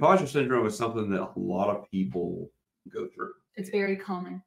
Imposter syndrome is something that a lot of people go through. It's very common.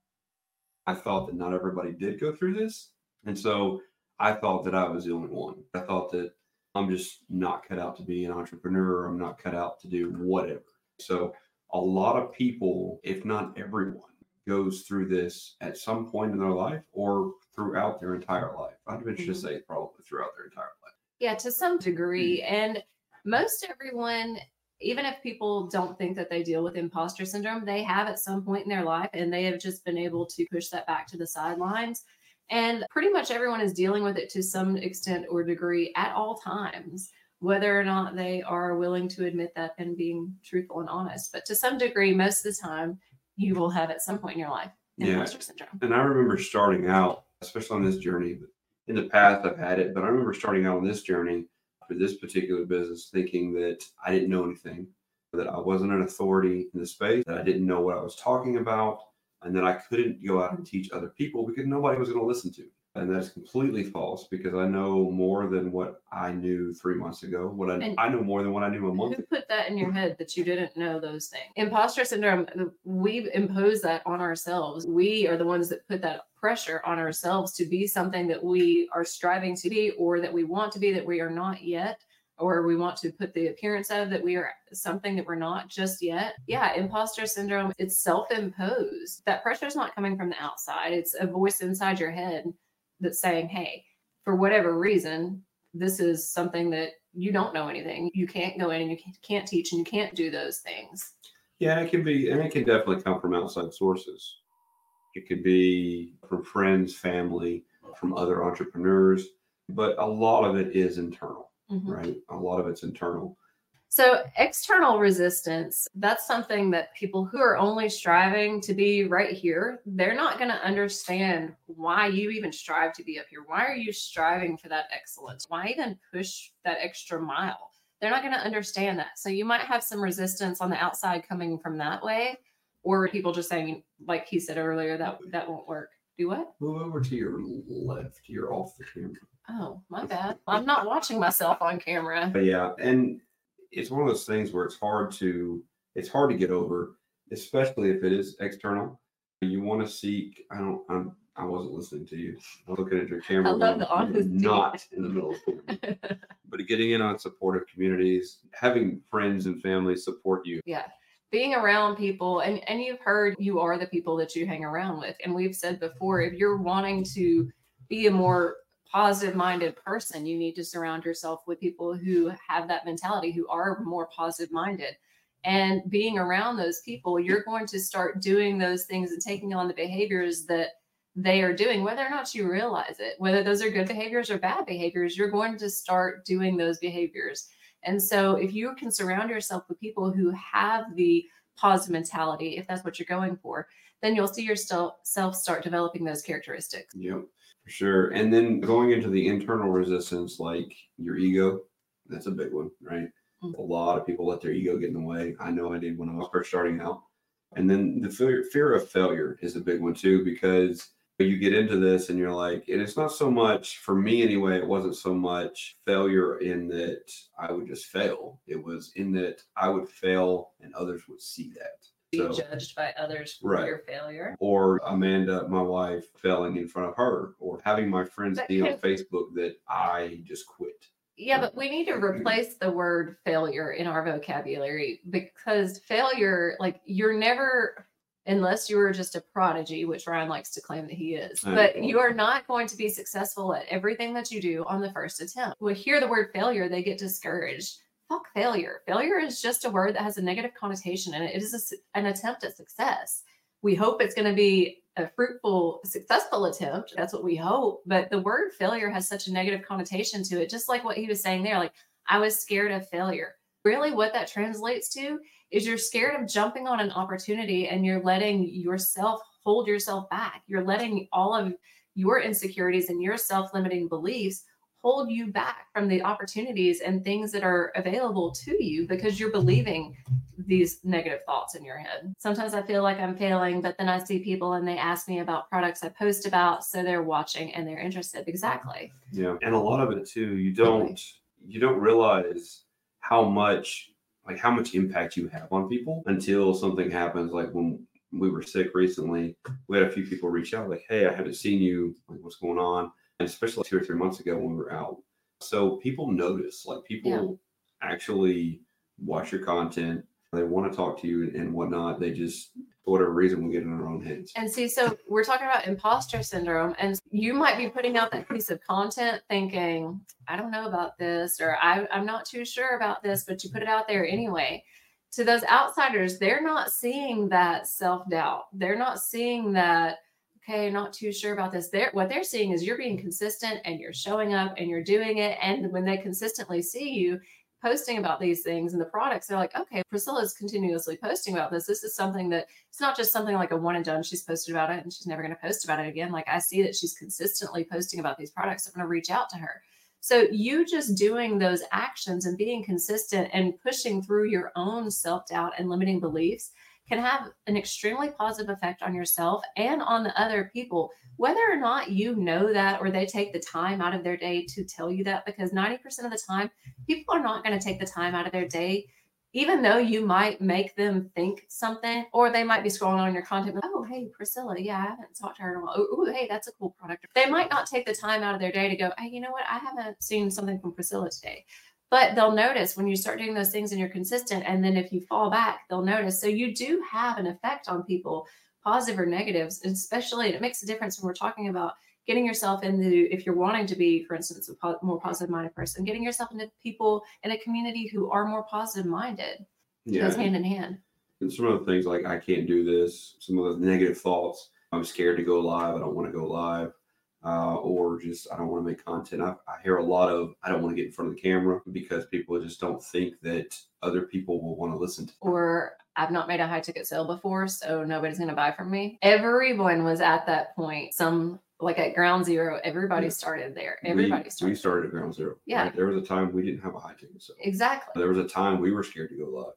I thought that not everybody did go through this. And so I thought that I was the only one. I thought that I'm just not cut out to be an entrepreneur. I'm not cut out to do whatever. So a lot of people, if not everyone, goes through this at some point in their life or throughout their entire life. I'd venture to say probably throughout their entire life. Yeah, to some degree. Mm. And most everyone, even if people don't think that they deal with imposter syndrome, they have at some point in their life and they have just been able to push that back to the sidelines. And pretty much everyone is dealing with it to some extent or degree at all times, whether or not they are willing to admit that and being truthful and honest. But to some degree, most of the time, you will have at some point in your life Yeah. imposter syndrome. And I remember starting out, especially on this journey. In the past, I've had it, but I remember starting out on this journey for this particular business, thinking that I didn't know anything, that I wasn't an authority in the space, that I didn't know what I was talking about, and that I couldn't go out and teach other people because nobody was going to listen to. And that's completely false because I know more than what I knew three months ago. What I, And- I know more than what I knew a month Who ago. put that in your head that you didn't know those things? Imposter syndrome, we impose that on ourselves. We are the ones that put that pressure on ourselves to be something that we are striving to be or that we want to be that we are not yet or we want to put the appearance of that we are something that we're not just yet. Yeah, imposter syndrome, it's self-imposed. That pressure is not coming from the outside. It's a voice inside your head that's saying, "Hey, for whatever reason, this is something that you don't know anything. You can't go in and you can't- teach and you can't do those things. Yeah, it can be, and it can definitely come from outside sources. It could be from friends, family, from other entrepreneurs, but a lot of it is internal, Mhm. right? A lot of it's internal. So, external resistance, that's something that people who are only striving to be right here, they're not going to understand why you even strive to be up here. Why are you striving for that excellence? Why even push that extra mile? They're not going to understand that. So, you might have some resistance on the outside coming from that way, or people just saying, like he said earlier, that that won't work. Do what? Move over to your left. You're off the camera. Oh, my bad. I'm not watching myself on camera. But yeah, and it's one of those things where it's hard to it's hard to get over, especially if it is external. You want to seek. I don't. I'm. I wasn't listening to you. I was looking at your camera. I love the honesty. Not in the middle of. it. but getting in on supportive communities, having friends and family support you. yeah being around people and and you've heard you are the people that you hang around with and we've said before if you're wanting to be a more positive minded person you need to surround yourself with people who have that mentality who are more positive minded and being around those people you're going to start doing those things and taking on the behaviors that they are doing whether or not you realize it. Whether those are good behaviors or bad behaviors you're going to start doing those behaviors. And so, if you can surround yourself with people who have the positive mentality, if that's what you're going for, then you'll see yourself start developing those characteristics. Yep, for sure. And then going into the internal resistance, like your ego, that's a big one, right? Mhm. A lot of people let their ego get in the way. I know I did when I was first starting out. And then the fear, fear of failure is a big one too, because you get into this and you're like, and it's not so much for me anyway, it wasn't so much failure in that I would just fail. It was in that I would fail and others would see that. Be So- judged by others for Right. your failure. or Amanda, my wife, failing in front of her, or having my friends That see on Facebook that I just quit. Yeah, but we need to replace the word failure in our vocabulary because failure, like you're never, unless you are just a prodigy, which Ryan likes to claim that he is, but you are not going to be successful at everything that you do on the first attempt. When hear the word failure, they get discouraged. Fuck failure. Failure is just a word that has a negative connotation and it is a an attempt at success. We hope it's going to be a fruitful, successful attempt. That's what we hope. But the word failure has such a negative connotation to it, just like what he was saying there. Like, I was scared of failure. Really, what that translates to is you're scared of jumping on an opportunity and you're letting yourself hold yourself back. You're letting all of your insecurities and your self limiting beliefs hold you back from the opportunities and things that are available to you because you're mm-hmm. believing these negative thoughts in your head. Sometimes I feel like I'm failing, but then I see people and they ask me about products I post about. So they're watching and they're interested. Exactly. Yeah. And a lot of it too, you don't you don't realize how much like how much impact you have on people until something happens. Like when we were sick recently, we had a few people reach out like, "Hey, I haven't seen you. Like, what's going on?" And especially two or three months ago when we were out. So people notice. Like people Yeah. actually watch your content. They want to talk to you and whatnot. They just, for whatever reason, we get in our own heads. And see, so we're talking about imposter syndrome, and you might be putting out that piece of content thinking, I don't know about this, or I, I'm not too sure about this, but you put it out there anyway. To those outsiders, they're not seeing that self doubt. They're not seeing that, okay, not too sure about this. They're, what they're seeing is you're being consistent and you're showing up and you're doing it. And when they consistently see you, posting about these things and the products, they're like, okay, Priscilla's continuously posting about this. This is something that it's not just something like a one and done. She's posted about it and she's never going to post about it again. Like I see that she's consistently posting about these products. I'm going to reach out to her. So you just doing those actions and being consistent and pushing through your own self doubt and limiting beliefs can have an extremely positive effect on yourself and on the other people, whether or not you know that or they take the time out of their day to tell you that. Because 90% of the time, people are not going to take the time out of their day even though you might make them think something, or they might be scrolling on your content. Oh, hey, Priscilla, yeah, I haven't talked to her in a while. Oh, hey, that's a cool product. They might not take the time out of their day to go, hey, you know what? I haven't seen something from Priscilla today. But they'll notice when you start doing those things and you're consistent. And then if you fall back, they'll notice. So you do have an effect on people, positive or negatives, especially it makes a difference when we're talking about getting yourself into if you're wanting to be for instance a po- more positive minded person getting yourself into people in a community who are more positive minded Yeah. goes hand in hand And some of the things like I can't do this, some of the negative thoughts. I'm scared to go live. I don't want to go live. Uh, or just I don't want to make content. I, I hear a lot of I don't want to get in front of the camera because people just don't think that other people will want to listen to. or I've not made a high ticket sale before, so nobody's going to buy from me. Everyone was at that point. Some like at ground zero, everybody Yeah. started there. We- Everybody We, started. started at ground zero. Yeah. right? There was a time we didn't have a high ticket sale. Exactly. There was a time we were scared to go live.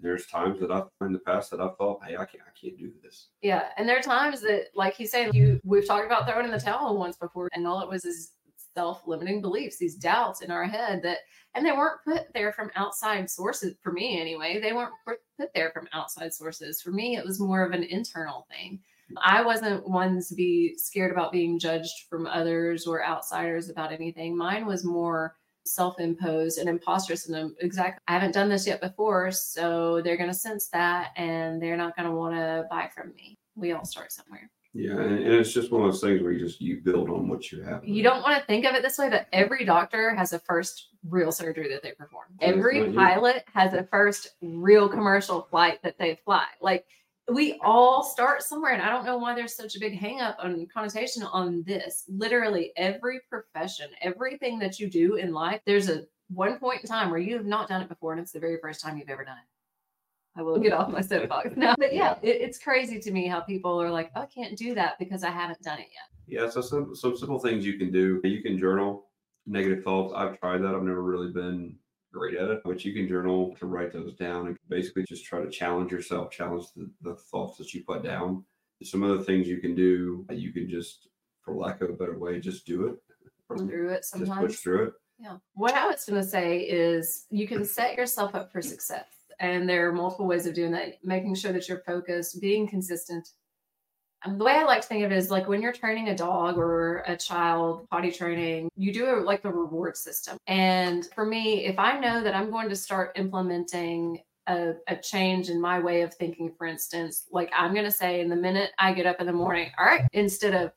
There's times that I've in the past that I've thought, hey, I can't I can't do this. Yeah. And there are times that, like he's saying, you we've talked about throwing in the towel once before, and all it was is self-limiting beliefs, these doubts in our head that and they weren't put there from outside sources for me anyway. They weren't put there from outside sources. For me, it was more of an internal thing. I wasn't one to be scared about being judged from others or outsiders about anything. Mine was more self-imposed and imposter syndrome. Exactly. I haven't done this yet before, so they're going to sense that and they're not going to want to buy from me. We all start somewhere. Yeah, and, and it's just one of those things where you just you build on what you have. You don't want to think of it this way, but every doctor has a first real surgery that they perform. Every pilot has a first real commercial flight that they fly. Like we all start somewhere, and I don't know why there's such a big hang up on connotation on this. Literally every profession, everything that you do in life, there's a one point in time where you have not done it before, and it's the very first time you've ever done it. I will get off my soapbox now. But yeah, it, it's crazy to me how people are like, oh, I can't do that because I haven't done it yet. Yeah, so some some simple things you can do. You can journal negative thoughts. I've tried that. I've never really been great at it, but you can journal to write those down and basically just try to challenge yourself, challenge the, the thoughts that you put down. Some of the things you can do, you can just, for lack of a better way, just do it. Through it Just push through it. Yeah. What I was going to say is you can set yourself up for success. And there are multiple ways of doing that, making sure that you're focused, being consistent. The way I like to think of it is like when you're training a dog or a child potty training, you do it like a reward system. And for me, if I know that I'm going to start implementing a, a change in my way of thinking, for instance, like I'm going to say in the minute I get up in the morning, all right, instead of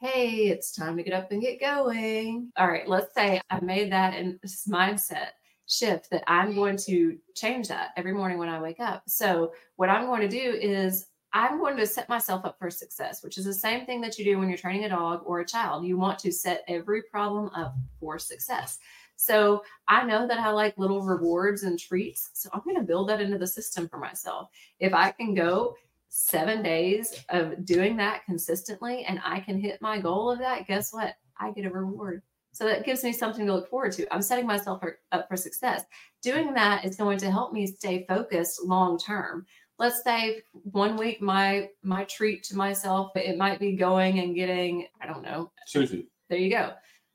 hey, it's time to get up and get going. All right, let's say I made that in this mindset shift that I'm going to change that every morning when I wake up. So, what I'm going to do is I'm going to set myself up for success, which is the same thing that you do when you're training a dog or a child. You want to set every problem up for success. So, I know that I like little rewards and treats. So, I'm going to build that into the system for myself. If I can go seven days of doing that consistently and I can hit my goal of that, guess what? I get a reward. So that gives me something to look forward to. I'm setting myself for, up for success. Doing that is going to help me stay focused long term. Let's say one week my my treat to myself it might be going and getting I don't know sushi. there you go.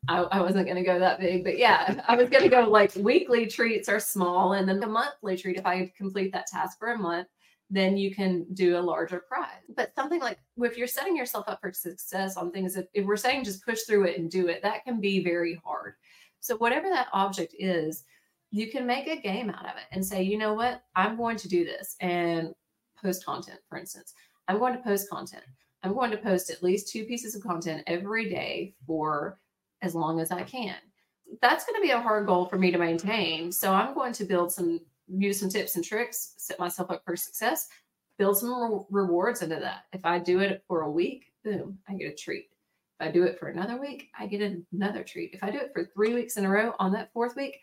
I, I wasn't going to go that big, but yeah, I was going to go like weekly treats are small, and then the monthly treat. If I complete that task for a month, then you can do a larger prize. But something like if you're setting yourself up for success on things, if, if we're saying just push through it and do it, that can be very hard. So whatever that object is, you can make a game out of it and say, you know what, I'm going to do this and post content, for instance. I'm going to post content. I'm going to post at least two pieces of content every day for as long as I can. That's going to be a hard goal for me to maintain. So I'm going to build some, use some tips and tricks, set myself up for success, build some re- rewards into that. If I do it for a week, boom, I get a treat. If I do it for another week, I get another treat. If I do it for three weeks in a row on that fourth week,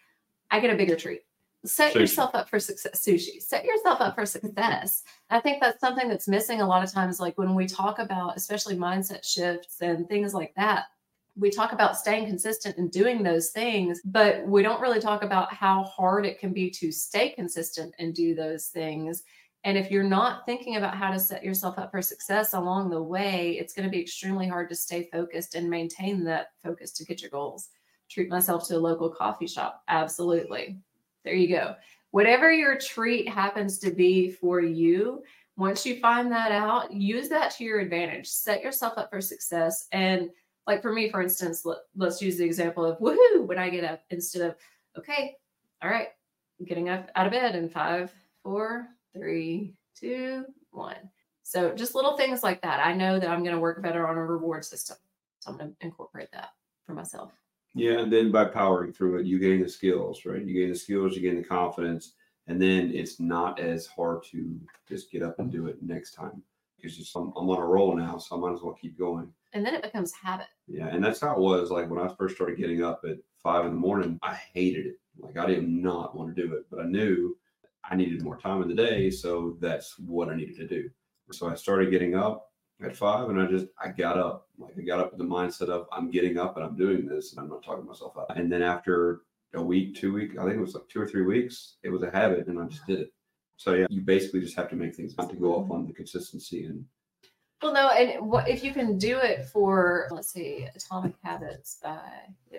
I get a bigger treat. Set Sushi. yourself up for success. Sushi. Set yourself up for success. I think that's something that's missing a lot of times. Like when we talk about, especially mindset shifts and things like that, we talk about staying consistent and doing those things, but we don't really talk about how hard it can be to stay consistent and do those things. And if you're not thinking about how to set yourself up for success along the way, it's going to be extremely hard to stay focused and maintain that focus to get your goals. Treat myself to a local coffee shop. Absolutely. There you go. Whatever your treat happens to be for you, once you find that out, use that to your advantage. Set yourself up for success. And like for me, for instance, let, us use the example of woohoo when I get up instead of, okay, all right, getting up out of bed in five, four, three, two, one. So just little things like that. I know that I'm going to work better on a reward system. So I'm going to incorporate that for myself. Yeah, and then by powering through it, you gain the skills, right? You gain the skills, you gain the confidence, and then it's not as hard to just get up and do it next time because just I'm, I'm on a roll now, so I might as well keep going. And then it becomes habit. Yeah, and that's how it was. Like when I first started getting up at five in the morning, I hated it. Like I did not want to do it, but I knew I needed more time in the day, so that's what I needed to do. So I started getting up at five, and I just I got up. Like I got up with the mindset of I'm getting up and I'm doing this, and I'm not talking myself out. And then after a week, two weeks, I think it was like two or three weeks, it was a habit, and I just did it. So yeah, you basically just have to make things not to go off on the consistency and Well, no, and what if you can do it for, let's see, Atomic Habits by,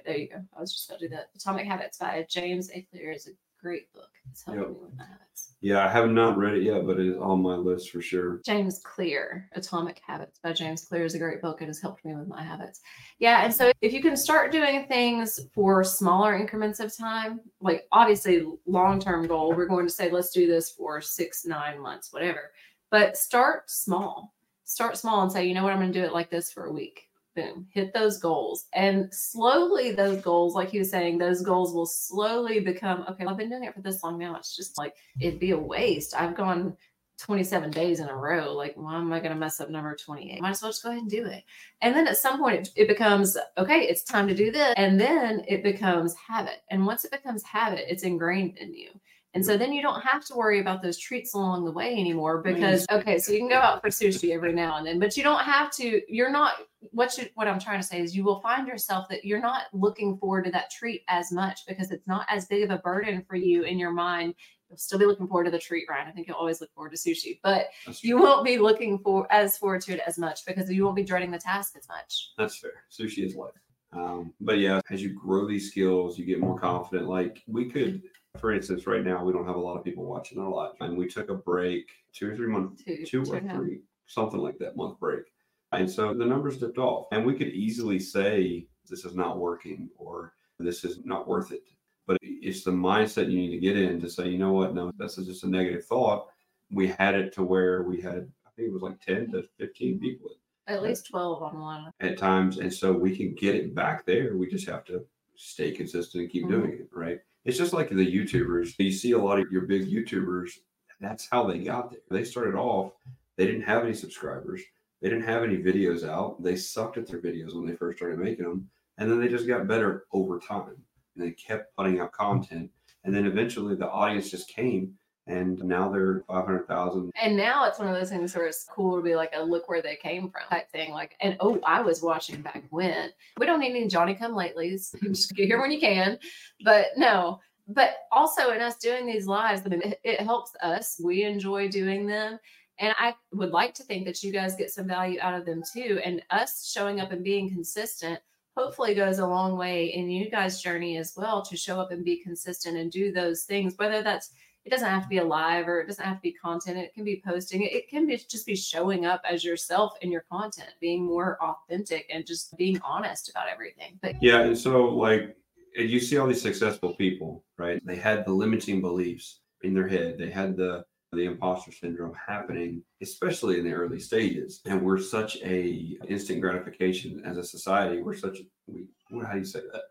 there you go. I was just about to do that. Atomic Habits by James A. Clear is a great book. It's helping Yep. me with habits. Yeah, I have not read it yet, but it is on my list for sure. James Clear, Atomic Habits by James Clear is a great book. It has helped me with my habits. Yeah. And so if you can start doing things for smaller increments of time, like obviously long term goal, we're going to say, let's do this for six, nine months, whatever. But start small. Start small and say, you know what, I'm going to do it like this for a week. Boom, hit those goals. And slowly, those goals, like he was saying, those goals will slowly become okay. I've been doing it for this long now. It's just like it'd be a waste. I've gone 27 days in a row. Like, why am I going to mess up number 28? Might as well just go ahead and do it. And then at some point, it, it becomes okay, it's time to do this. And then it becomes habit. And once it becomes habit, it's ingrained in you. And so then you don't have to worry about those treats along the way anymore because okay, so you can go out for sushi every now and then, but you don't have to. You're not what you what I'm trying to say is you will find yourself that you're not looking forward to that treat as much because it's not as big of a burden for you in your mind. You'll still be looking forward to the treat, Ryan. I think you'll always look forward to sushi, but you won't be looking for as forward to it as much because you won't be dreading the task as much. That's fair. Sushi is life. Um, but yeah, as you grow these skills, you get more confident. Like we could, for instance, right now we don't have a lot of people watching our live, and we took a break, two or three months, Two, two two or and a half. three, something like that, month break. And so the numbers dipped off, and we could easily say this is not working or this is not worth it. But it's the mindset you need to get in to say, you know what, no, this is just a negative thought. We had it to where we had, I think it was like 10 to 15 people At least 12 on one. at times, and so we can get it back there. We just have to stay consistent and keep Mhm. doing it, right? It's just like the YouTubers. You see a lot of your big YouTubers. That's how they got there. They started off. They didn't have any subscribers. They didn't have any videos out. They sucked at their videos when they first started making them, and then they just got better over time. And they kept putting out content, and then eventually the audience just came, and now they're five hundred thousand. And now it's one of those things where it's cool to be like a look where they came from type thing. Like, and oh, I was watching back when. We don't need any Johnny come latelys. Just get here when you can. But no, but also in us doing these lives, I mean, it, it helps us. We enjoy doing them. And I would like to think that you guys get some value out of them too. And us showing up and being consistent hopefully goes a long way in you guys' journey as well to show up and be consistent and do those things, whether that's it doesn't have to be live or it doesn't have to be content. It can be posting. It can be just be showing up as yourself in your content, being more authentic and just being honest about everything. But Yeah, and so like you see all these successful people, right? They had the limiting beliefs in their head. They had the the imposter syndrome happening, especially in the early stages. And we're such a instant gratification as a society. We're such we how do you say that?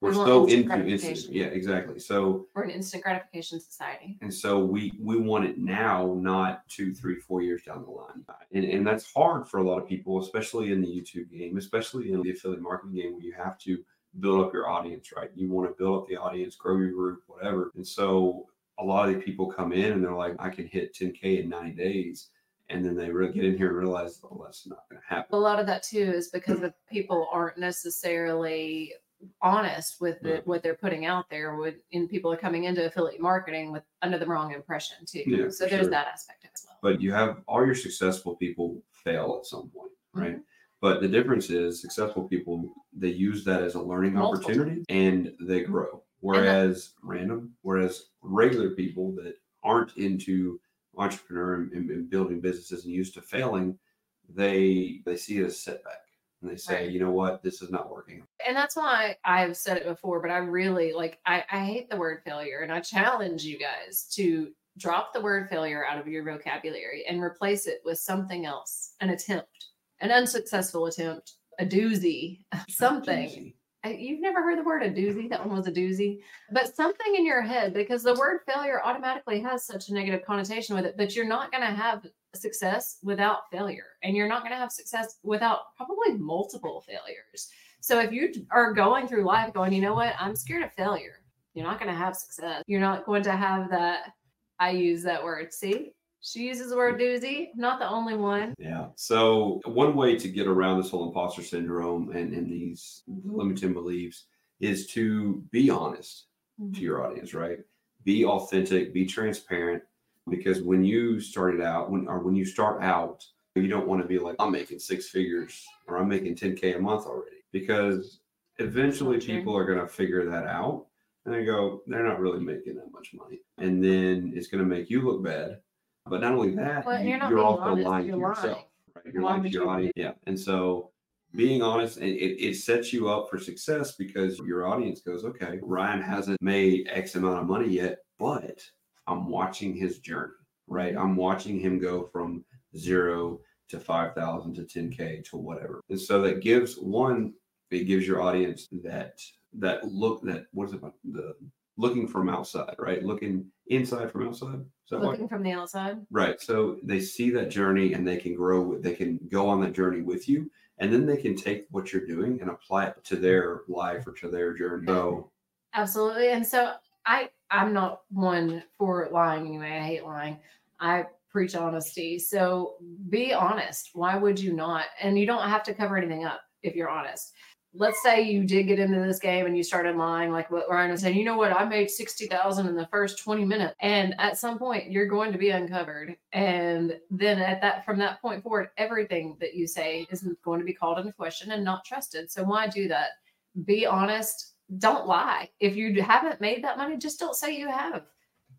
We're We want so into instant. Yeah, exactly. So we're an instant gratification society. and so we we want it now, not two, three, four years down the line. And and that's hard for a lot of people, especially in the YouTube game, especially in the affiliate marketing game where you have to build up your audience, right? You want to build up the audience, grow your group, whatever. And so a lot of the people come in and they're like, I can hit 10K in 90 days. And then they really get in here and realize, oh, that's not going to happen. A lot of that too is because the people aren't necessarily honest with the, Right. what they're putting out there with and people are coming into affiliate marketing with under the wrong impression too Yeah, so there's sure. that aspect as well But you have all your successful people fail at some point, right? Mm-hmm. But the difference is successful people they use that as a learning Multiple opportunity and they grow. Whereas random, whereas regular people that aren't into entrepreneur and, and- building businesses and used to failing, they they see it as setback and they say, Right. you know what, this is not working. and that's why i've said it before but i really like I, I hate the word failure and i challenge you guys to drop the word failure out of your vocabulary and replace it with something else an attempt an unsuccessful attempt a doozy something. I, you've never heard the word a doozy. That one was a doozy. But something in your head, because the word failure automatically has such a negative connotation with it, but you're not going to have success without failure. And you're not going to have success without probably multiple failures. So if you are going through life going, you know what, I'm scared of failure, you're not going to have success. You're not going to have that. I use that word. See, she uses the word doozy. Not the only one. Yeah. So one way to get around this whole imposter syndrome and, and these mm-hmm. limiting beliefs is to be honest to mm-hmm. your audience, right? Be authentic, be transparent. Because when you started out, when or when you start out, you don't want to be like, I'm making six figures or I'm making 10K a month already. Because eventually people are gonna figure that out and they go, they're not really making that much money. And then it's gonna make you look bad. But not only that, Well, you, you're not are being also honest, lying you're to yourself. Right? You're Why lying to would your you? audience. Yeah. And so being honest, it, it, it sets you up for success because your audience goes, okay, Ryan hasn't made X amount of money yet, but I'm watching his journey, right? I'm watching him go from zero to 5,000 to 10K to whatever. And so that gives one, it gives your audience that, that look, that, what is it, about? the looking from outside, right? Looking inside from outside. Looking from the outside. Right. So they see that journey and they can grow, they can go on that journey with you. And then they can take what you're doing and apply it to their life or to their journey. So, Absolutely. And so I I'm not one for lying anyway. I hate lying. I preach honesty. So be honest. Why would you not? And you don't have to cover anything up if you're honest. Let's say you did get into this game and you started lying, like what Ryan was saying. You know what? I made sixty thousand in the first twenty minutes, and at some point you're going to be uncovered. And then at that, from that point forward, everything that you say is going to be called into question and not trusted. So why do that? Be honest don't lie. If you haven't made that money, just don't say you have.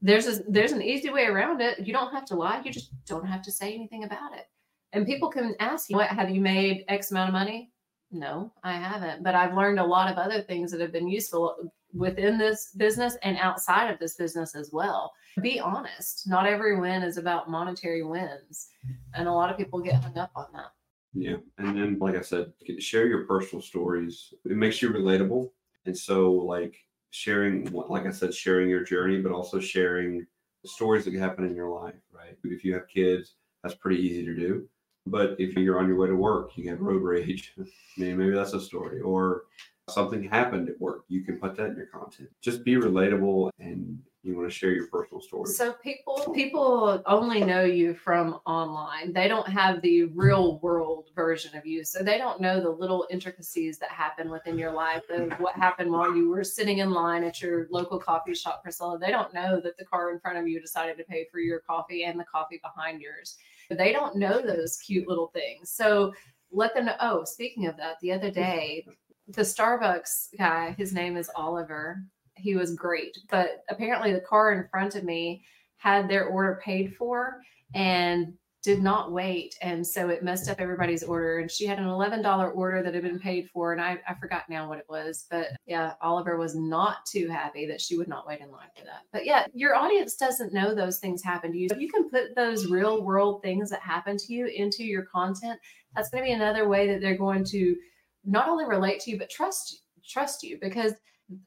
There's a there's an easy way around it. You don't have to lie. You just don't have to say anything about it. And people can ask you, "What have you made X amount of money?" No, I haven't. But I've learned a lot of other things that have been useful within this business and outside of this business as well. Be honest. Not every win is about monetary wins, and a lot of people get hung up on that. yeah. And then, like I said, share your personal stories. It makes you relatable. And so, like, sharing, like I said, sharing your journey, but also sharing stories that happen in your life, right? If you have kids, that's pretty easy to do. But if you're on your way to work, you have mm-hmm. road rage, maybe, maybe that's a story. Or something happened at work, you can put that in your content. Just be relatable and you want to share your personal story. So people people only know you from online. They don't have the real world version of you. So they don't know the little intricacies that happen within your life of what happened while you were sitting in line at your local coffee shop, Priscilla. They don't know that the car in front of you decided to pay for your coffee and the coffee behind yours. They don't know those cute little things. So let them know. Oh, speaking of that, the other day the Starbucks guy, his name is Oliver. He was great, but apparently the car in front of me had their order paid for and did not wait. And so it messed up everybody's order. And she had an $11 order that had been paid for. And I, I forgot now what it was. But yeah, Oliver was not too happy that she would not wait in line for that. But yeah, your audience doesn't know those things happen to you. If you can put those real world things that happen to you into your content, that's going to be another way that they're going to not only relate to you, but trust trust you because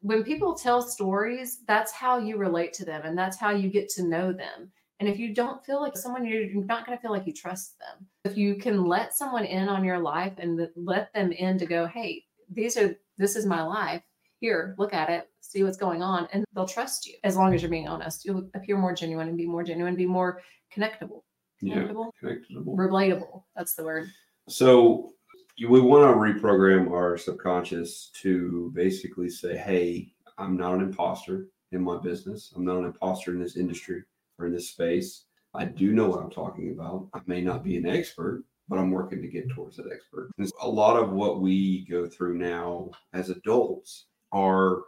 when people tell stories, that's how you relate to them and that's how you get to know them. And if you don't feel like someone, you're not going to feel like you trust them. If you can let someone in on your life and let them in to go, hey, these are, this is my life. Here, look at it, see what's going on, and they'll trust you as long as you're being honest. You'll appear more genuine and be more genuine, be more connectable. Connectable? Yeah, connectable. Relatable. That's the word. So we want to reprogram our subconscious to basically say, hey, I'm not an imposter in my business. I'm not an imposter in this industry or in this space. I do know what I'm talking about. I may not be an expert, but I'm working to get towards that expert. And a lot of what we go through now as adults are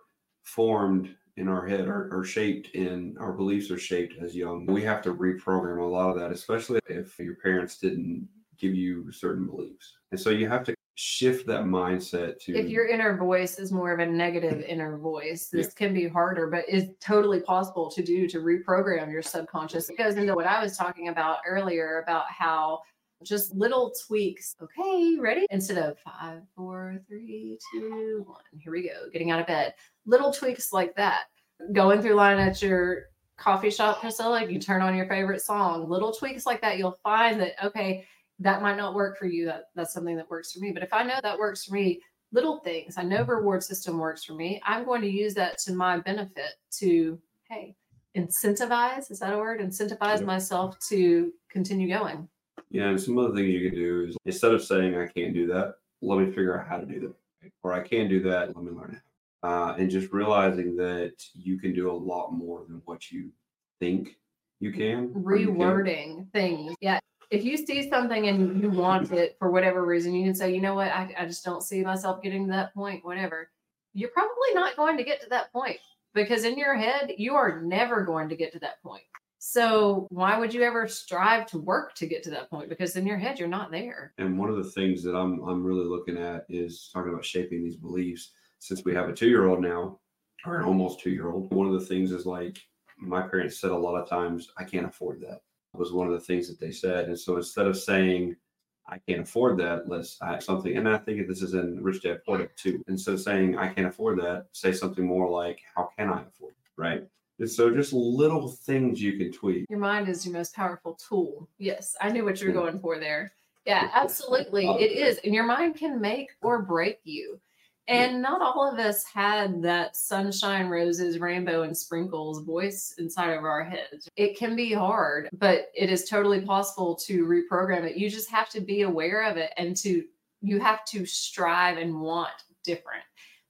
formed in our head are, shaped in our beliefs are shaped as young. We have to reprogram a lot of that, especially if your parents didn't give you certain beliefs. And so you have to shift that mindset to if your inner voice is more of a negative inner voice this yeah. can be harder but it's totally possible to do to reprogram your subconscious. It goes into what i was talking about earlier about how just little tweaks okay ready? instead of five four three two one here we go getting out of bed. Little tweaks like that. Going through line at your coffee shop priscilla you turn on your favorite song. Little tweaks like that you'll find that okay that might not work for you. That that's something that works for me. But if I know that works for me, little things, I know reward system works for me. I'm going to use that to my benefit to, hey, incentivize, is that a word? Incentivize myself to continue going. Yeah, and some other things you can do is instead of saying I can't do that, let me figure out how to do that. Or I can do that, let me learn it. Uh, and just realizing that you can do a lot more than what you think you can. Rewording you can. things. Yeah if you see something and you want it for whatever reason, you can say, you know what, I, I just don't see myself getting to that point, whatever. You're probably not going to get to that point because in your head, you are never going to get to that point. So why would you ever strive to work to get to that point? Because in your head, you're not there. And one of the things that I'm I'm really looking at is talking about shaping these beliefs. Since we have a two year old now, or an almost two year old, one of the things is like my parents said a lot of times, I can't afford that was one of the things that they said. And so instead of saying, I can't afford that, let's add something. And I think this is in Rich Dad Poor Dad too. Instead of saying, I can't afford that, say something more like, how can I afford it? Right. And so just little things you can tweak. Your mind is your most powerful tool. Yes. I knew what you were hmm. going for there. Yeah, absolutely. It is. And your mind can make or break you. And not all of us had that sunshine, roses, rainbow, and sprinkles voice inside of our heads. It can be hard, but it is totally possible to reprogram it. You just have to be aware of it and to, you have to strive and want different.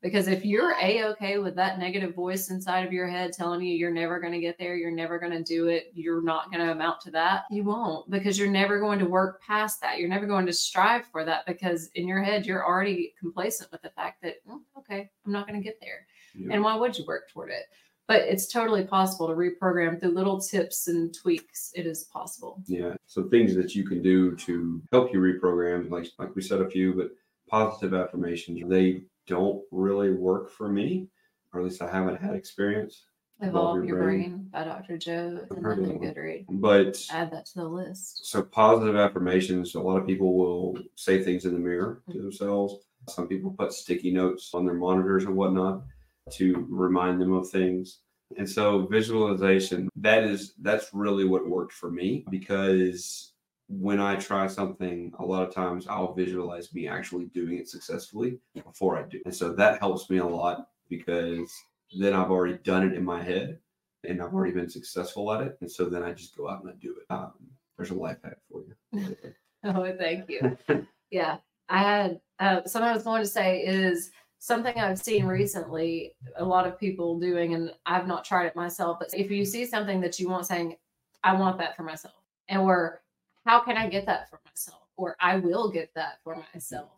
Because if you're a okay with that negative voice inside of your head telling you you're never going to get there, you're never going to do it, you're not going to amount to that, you won't because you're never going to work past that. You're never going to strive for that because in your head, you're already complacent with the fact that, oh, okay, I'm not going to get there. Yeah. And why would you work toward it? But it's totally possible to reprogram through little tips and tweaks. It is possible. Yeah. So things that you can do to help you reprogram, like like we said a few, but positive affirmations, they don't really work for me, or at least I haven't had experience. Evolve, Your, Your brain. brain. by Dr. Joe. Good read. But add that to the list. So positive affirmations. A lot of people will say things in the mirror to mm-hmm. themselves. Some people put sticky notes on their monitors and whatnot to remind them of things. And so visualization, that is that's really what worked for me because when I try something, a lot of times I'll visualize me actually doing it successfully before I do. And so that helps me a lot because then I've already done it in my head and I've already been successful at it. And so then I just go out and I do it. Um, there's a life hack for you. oh, thank you. yeah. I had uh, something I was going to say is something I've seen recently, a lot of people doing, and I've not tried it myself, but if you see something that you want saying, I want that for myself, and we're how can I get that for myself? Or I will get that for myself.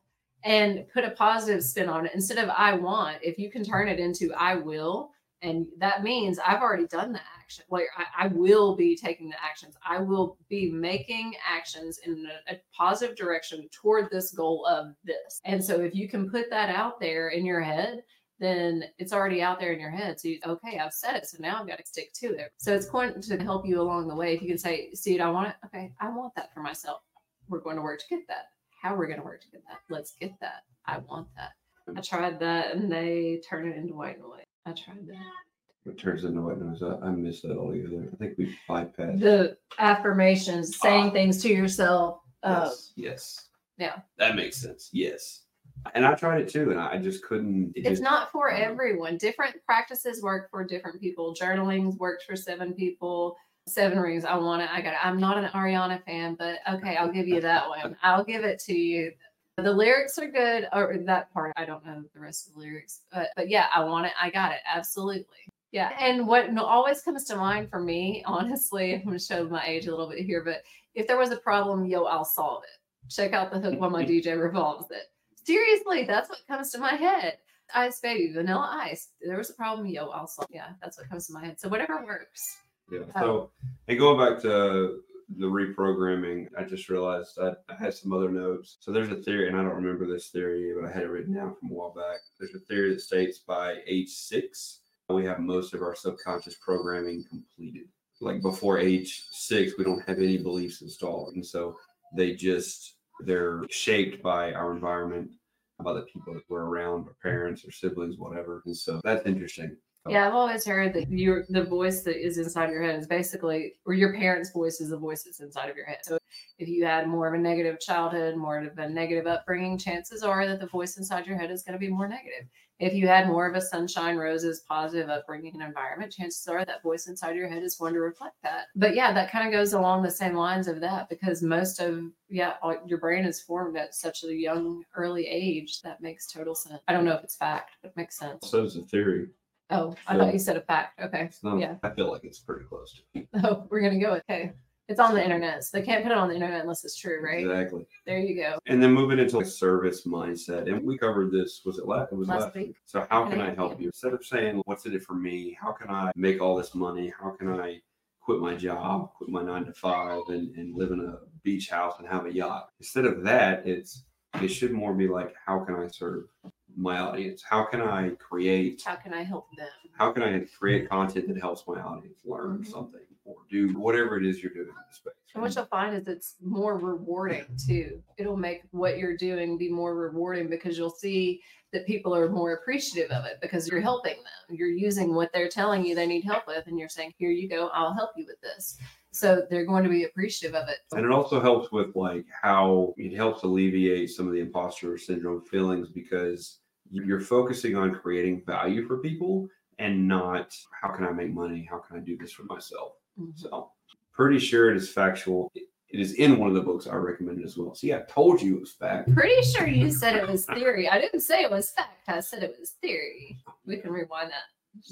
and put a positive spin on it instead of I want. If you can turn it into I will, and that means I've already done the action. Like I, I will be taking the actions. I will be making actions in a, a, positive direction toward this goal of this. And so if you can put that out there in your head, then it's already out there in your head. So you, okay, I've said it. So now I've got to stick to it. So it's going to help you along the way. If you can say, see I want it. Okay, I want that for myself. We're going to work to get that. How we're going to work to get that. Let's get that. I want that. I tried that and they turn it into white noise. I tried that. What turns into white noise? I, I missed that altogether. I think we bypassed. The affirmations, saying Ah. things to yourself. Uh, yes. Yes. yeah. That makes sense. Yes. And I tried it too, and I just couldn't. It it's just, not for everyone. Different practices work for different people. Journaling works for seven people. Seven rings. I want it. I got it. I'm not an Ariana fan, but okay, I'll give you that one. I'll give it to you. The lyrics are good, or that part. I don't know the rest of the lyrics, but but yeah, I want it. I got it. Absolutely. Yeah. And what always comes to mind for me, honestly, I'm going to show my age a little bit here, but if there was a problem, yo, I'll solve it. Check out the hook while my DJ revolves it. Seriously, that's what comes to my head. Ice baby, vanilla ice. There was a problem, yo, I'll. Yeah, that's what comes to my head. So whatever works. Yeah. Oh. So, and going back to the reprogramming, I just realized I, I had some other notes. So there's a theory, and I don't remember this theory, but I had it written down from a while back. There's a theory that states by age six, we have most of our subconscious programming completed. Like before age six, we don't have any beliefs installed. And so they just, they're shaped by our environment, by the people that we're around, our parents, our siblings, whatever. And so that's interesting. Yeah, I've always heard that your the voice that is inside your head is basically, or your parents' voice is the voice that's inside of your head. So if you had more of a negative childhood, more of a negative upbringing, chances are that the voice inside your head is going to be more negative. If you had more of a sunshine, roses, positive upbringing and environment, chances are that voice inside your head is going to reflect that. But yeah, that kind of goes along the same lines of that because most of yeah, all, your brain is formed at such a young, early age. That makes total sense. I don't know if it's fact, but it makes sense. So it's a theory. Oh, I thought you said a fact. Okay. It's not, Yeah. I feel like it's pretty close to Oh, we're gonna go with okay. It's on the internet, so they can't put it on the internet unless it's true, right? Exactly. There you go. And then moving into like service mindset, and we covered this. Was it last? It was Last last, week. So how Can I help you? Instead of saying what's in it for me, how can I make all this money? How can I quit my job, quit my nine to five, and, and live in a beach house and have a yacht? Instead of that, it's it should more be like how can I serve my audience? How can I create? How can I help them? How can I create content that helps my audience learn Mhm. something or do whatever it is you're doing in the space? And what you'll find is it's more rewarding too. It'll make what you're doing be more rewarding because you'll see that people are more appreciative of it because you're helping them. You're using what they're telling you they need help with, and you're saying, Here you go, I'll help you with this. So they're going to be appreciative of it. And it also helps with like how it helps alleviate some of the imposter syndrome feelings because you're focusing on creating value for people and not how can I make money? How can I do this for myself? Mhm. So pretty sure it is factual. It it is in one of the books I recommended as well. See, I told you it was fact. Pretty sure you said it was theory. I didn't say it was fact. I said it was theory. We can rewind that.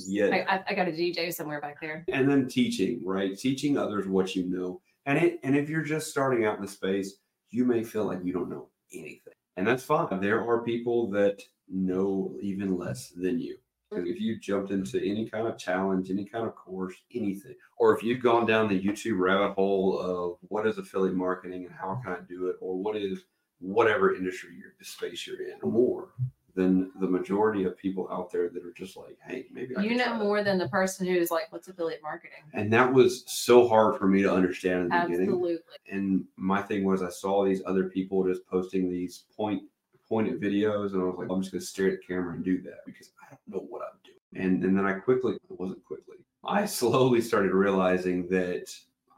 Yeah. I, I, I got a DJ somewhere back there. and then teaching right teaching others what you know and it and if you're just starting out in the space you may feel like you don't know anything and that's fine. There are people that know even less than you. So if mm-hmm. you jumped into any kind of challenge any kind of course anything or if you've gone down the youtube rabbit hole of what is affiliate marketing and how can i do it or what is whatever industry you're the space you're in or more than the majority of people out there that are just like hey maybe I You know try that." more than the person who's like, what's affiliate marketing? And that was so hard for me to understand in the beginning. Absolutely. And my thing was, I saw these other people just posting these point pointed videos, and I was like, I'm just gonna stare at the camera and do that because I don't know what I'm doing. And and then I quickly, it wasn't quickly, I slowly started realizing that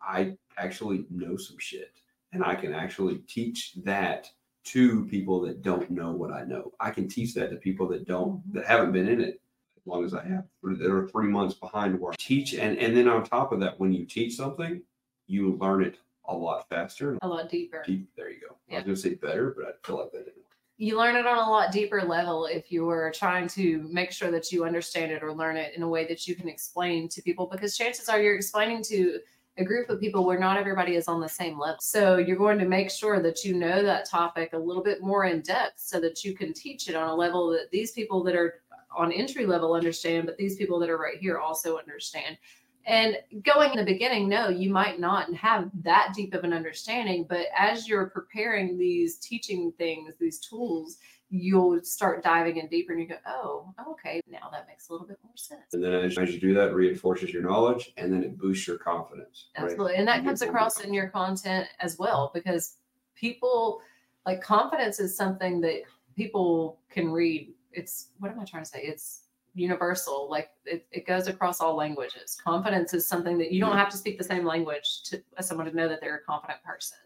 I actually know some shit, and I can actually teach that to people that don't know what I know. I can teach that to people that don't mm-hmm. that haven't been in it as long as I have, that are three months behind where I teach. And and then on top of that, when you teach something, you learn it a lot faster. A lot deeper. Deep, there you go. I Yeah. was gonna say better, but I feel like that didn't. You learn it on a lot deeper level if you're trying to make sure that you understand it or learn it in a way that you can explain to people because chances are you're explaining to a group of people where not everybody is on the same level. So you're going to make sure that you know that topic a little bit more in depth so that you can teach it on a level that these people that are on entry level understand, but these people that are right here also understand. And going in the beginning, no, you might not have that deep of an understanding, but as you're preparing these teaching things, these tools, you'll start diving in deeper and you go, oh, okay, now that makes a little bit more sense. And then as, you do that, it reinforces your knowledge and then it boosts your confidence. right? Absolutely. And that You comes across in your content as well because people like confidence is something that people can read. It's what am I trying to say? It's universal. Like it, it goes across all languages. Confidence is something that you don't mm-hmm. have to speak the same language to as someone to know that they're a confident person.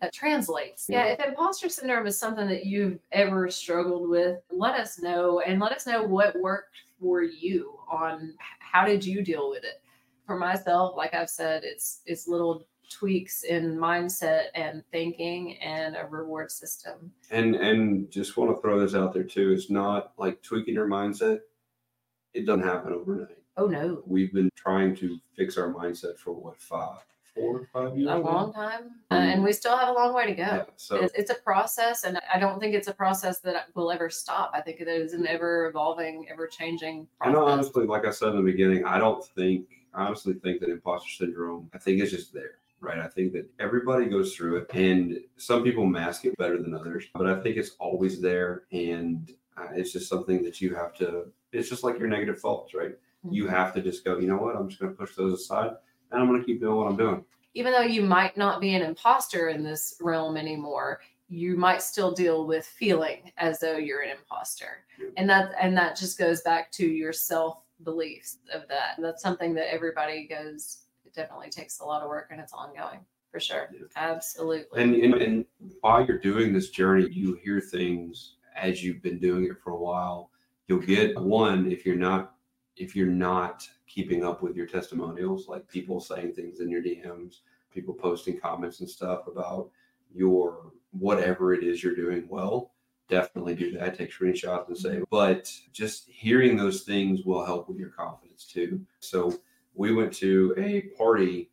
That translates. Yeah. Yeah. If imposter syndrome is something that you've ever struggled with, let us know and let us know what worked for you on how did you deal with it for myself like i've said it's it's little tweaks in mindset and thinking and a reward system And and just want to throw this out there too. It's not like tweaking your mindset. It doesn't happen overnight. oh no We've been trying to fix our mindset for what five, four, five years. a now? long time uh, and we still have a long way to go Yeah. So it's, it's a process and i don't think it's a process that will ever stop i think it is an ever evolving ever changing And process honestly, like I said in the beginning, I don't think, I honestly think that imposter syndrome, I think it's just there, right? I think that everybody goes through it and some people mask it better than others, but I think it's always there. And uh, it's just something that you have to, it's just like your negative thoughts, right? You Mhm. have to just go, you know what? I'm just going to push those aside and I'm going to keep doing what I'm doing. even though you might not be an imposter in this realm anymore you might still deal with feeling as though you're an imposter and that and that just goes back to your self beliefs of that that's something that everybody goes it definitely takes a lot of work and it's ongoing for sure Yeah. absolutely And, and, and while you're doing this journey, you hear things as you've been doing it for a while. You'll get one if you're not if you're not keeping up with your testimonials, like people saying things in your DMs, people posting comments and stuff about your whatever it is you're doing well. Definitely do that. Take screenshots and say, mm-hmm. but just hearing those things will help with your confidence too. So we went to a party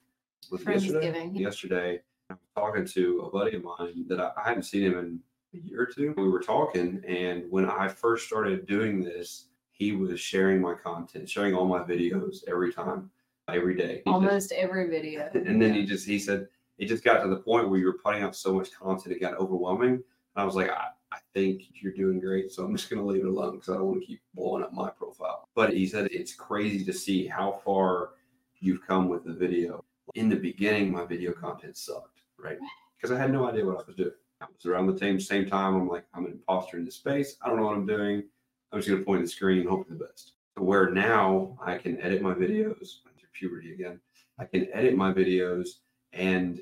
yesterday. Yesterday, I was talking to a buddy of mine that I, I hadn't seen him in a year or two. We were talking, and when I first started doing this, he was sharing my content, sharing all my videos every time, every day. He just- almost every video and then he just he said it just got to the point where you were putting out so much content it got overwhelming. And I was like, I, I think you're doing great, so I'm just gonna leave it alone because I don't want to keep blowing up my profile. But he said it's crazy to see how far you've come with the video. In the beginning, my video content sucked, right? Because I had no idea what I was doing. I was around the same same time. I'm like, I'm an imposter in this space. I don't know what I'm doing. I'm just gonna point at the screen and hope for the best. To where now I can edit my videos. Through puberty again. I can edit my videos and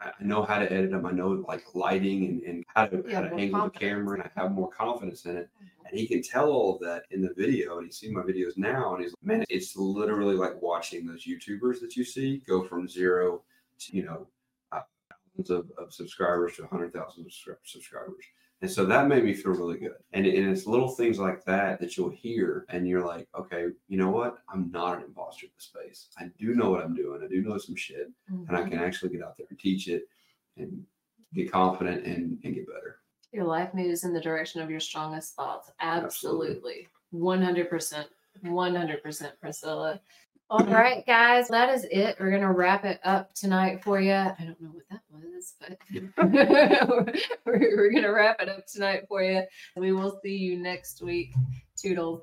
I know how to edit them. I know like lighting and, and how to, Yeah, how to angle the camera and I have more confidence in it. And he can tell all of that in the video and he's seen my videos now and he's like, man, it's literally like watching those YouTubers that you see go from zero to, you know, thousands of, of subscribers to 100,000 subscri- subscribers. And so that made me feel really good. And, and it's little things like that that you'll hear and you're like, okay, you know what? I'm not an imposter in this space. I do know what I'm doing. I do know some shit and I Mhm. can actually get out there and teach it and get confident and, and get better. Your life moves in the direction of your strongest thoughts. Absolutely. Absolutely. 100%. 100% Priscilla. All right, guys, that is it. We're going to wrap it up tonight for you. I don't know what that was, but we're, to wrap it up tonight for you. We will see you next week. Toodles.